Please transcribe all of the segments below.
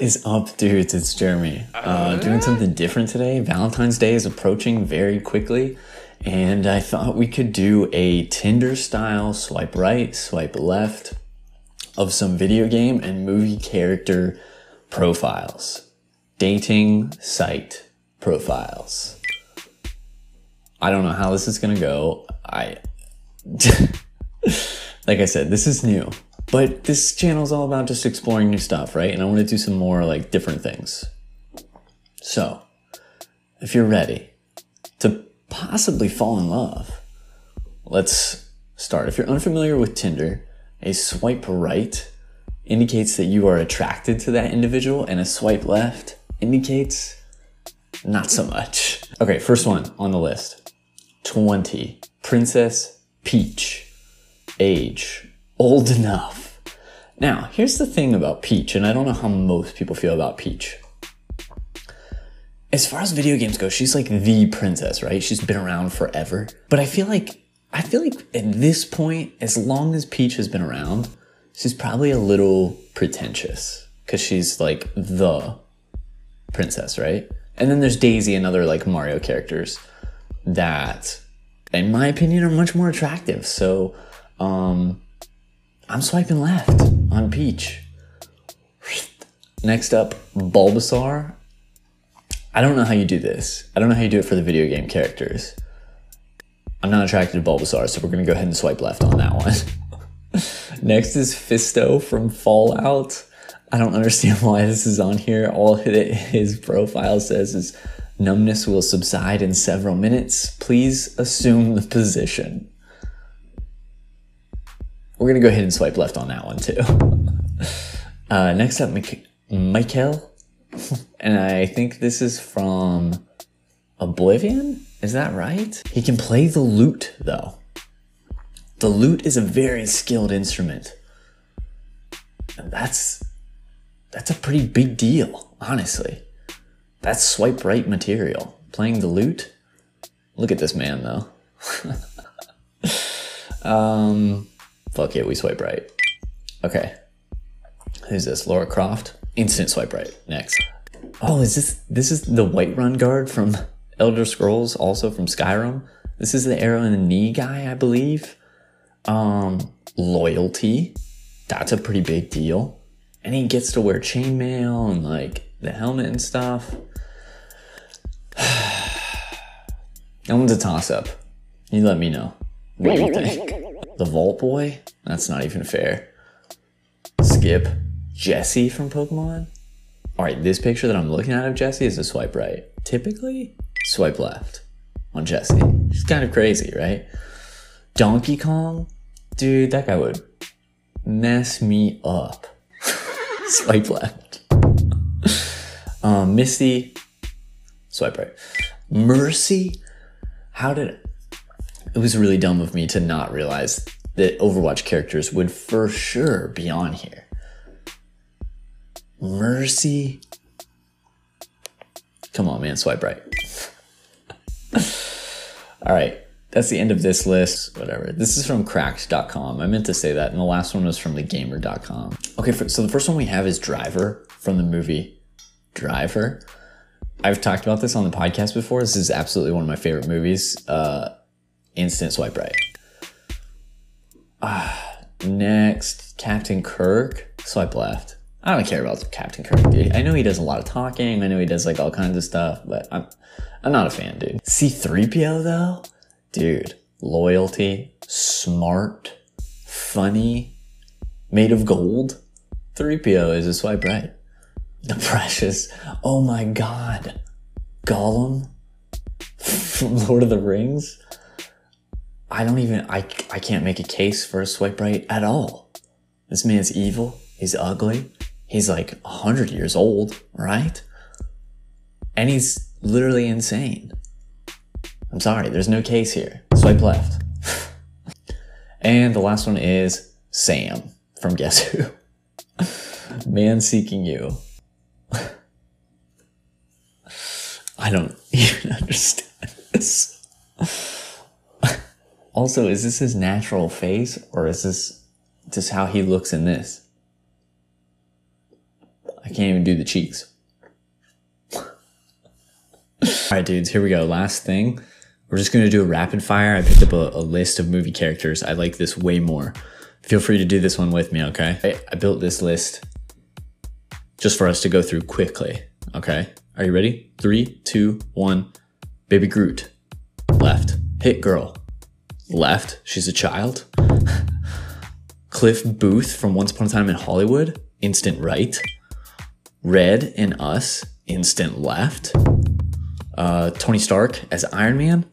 Is up, dudes? It's Jeremy. Uh, doing something different today. Valentine's Day is approaching very quickly, and I thought we could do a Tinder style swipe right, swipe left of some video game and movie character profiles, dating site profiles. I don't know how this is gonna go. I, like I said, this is new. But this channel is all about just exploring new stuff, right? And I want to do some more like different things. So, if you're ready to possibly fall in love, let's start. If you're unfamiliar with Tinder, a swipe right indicates that you are attracted to that individual, and a swipe left indicates not so much. Okay, first one on the list 20. Princess Peach. Age. Old enough. Now, here's the thing about Peach, and I don't know how most people feel about Peach. As far as video games go, she's like the princess, right? She's been around forever. But I feel like I feel like at this point, as long as Peach has been around, she's probably a little pretentious because she's like the princess, right? And then there's Daisy and other like Mario characters that, in my opinion, are much more attractive. So, um, I'm swiping left on Peach. Next up, Bulbasaur. I don't know how you do this. I don't know how you do it for the video game characters. I'm not attracted to Bulbasaur, so we're gonna go ahead and swipe left on that one. Next is Fisto from Fallout. I don't understand why this is on here. All his profile says is numbness will subside in several minutes. Please assume the position. We're gonna go ahead and swipe left on that one too. Uh, next up, Michael, and I think this is from Oblivion. Is that right? He can play the lute though. The lute is a very skilled instrument. And that's that's a pretty big deal, honestly. That's swipe right material. Playing the lute. Look at this man though. um Fuck it, we swipe right. Okay. Who's this? Laura Croft? Instant swipe right. Next. Oh, is this this is the Whiterun guard from Elder Scrolls, also from Skyrim? This is the arrow in the knee guy, I believe. Um, loyalty. That's a pretty big deal. And he gets to wear chainmail and like the helmet and stuff. that one's a toss up. You let me know. What do you think? The Vault Boy? That's not even fair. Skip. Jessie from Pokemon? Alright, this picture that I'm looking at of Jessie is a swipe right. Typically, swipe left on Jessie. She's kind of crazy, right? Donkey Kong? Dude, that guy would mess me up. swipe left. um, Misty, swipe right. Mercy? How did it was really dumb of me to not realize that Overwatch characters would for sure be on here. Mercy. Come on, man, swipe right. All right, that's the end of this list. Whatever. This is from cracked.com. I meant to say that, and the last one was from thegamer.com. Okay, so the first one we have is Driver from the movie Driver. I've talked about this on the podcast before. This is absolutely one of my favorite movies. Uh, instant swipe right. Ah, next, Captain Kirk, swipe left. I don't care about Captain Kirk, dude. I know he does a lot of talking. I know he does like all kinds of stuff, but I'm, I'm not a fan, dude. C3PO though, dude, loyalty, smart, funny, made of gold. 3PO is a swipe right. The precious, oh my god, Gollum from Lord of the Rings. I don't even, I, I can't make a case for a swipe right at all. This man's evil. He's ugly. He's like 100 years old, right? And he's literally insane. I'm sorry, there's no case here. Swipe left. and the last one is Sam from Guess Who? Man seeking you. I don't even understand this. Also, is this his natural face or is this just how he looks in this? I can't even do the cheeks. All right, dudes, here we go. Last thing. We're just going to do a rapid fire. I picked up a, a, list of movie characters. I like this way more. Feel free to do this one with me, okay? I, I built this list just for us to go through quickly, okay? Are you ready? Three, two, one. Baby Groot. Left. Hit Girl. Left. She's a child. Cliff Booth from Once Upon a Time in Hollywood. Instant right. Red in Us. Instant left. Uh, Tony Stark as Iron Man.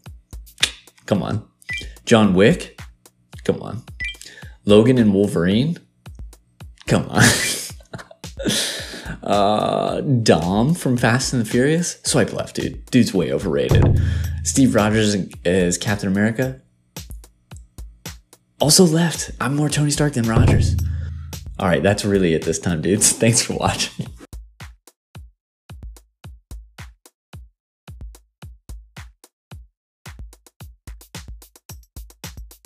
Come on. John Wick. Come on. Logan and Wolverine. Come on. uh, Dom from Fast and the Furious. Swipe left, dude. Dude's way overrated. Steve Rogers as Captain America. Also left. I'm more Tony Stark than Rogers. All right, that's really it this time, dudes. Thanks for watching.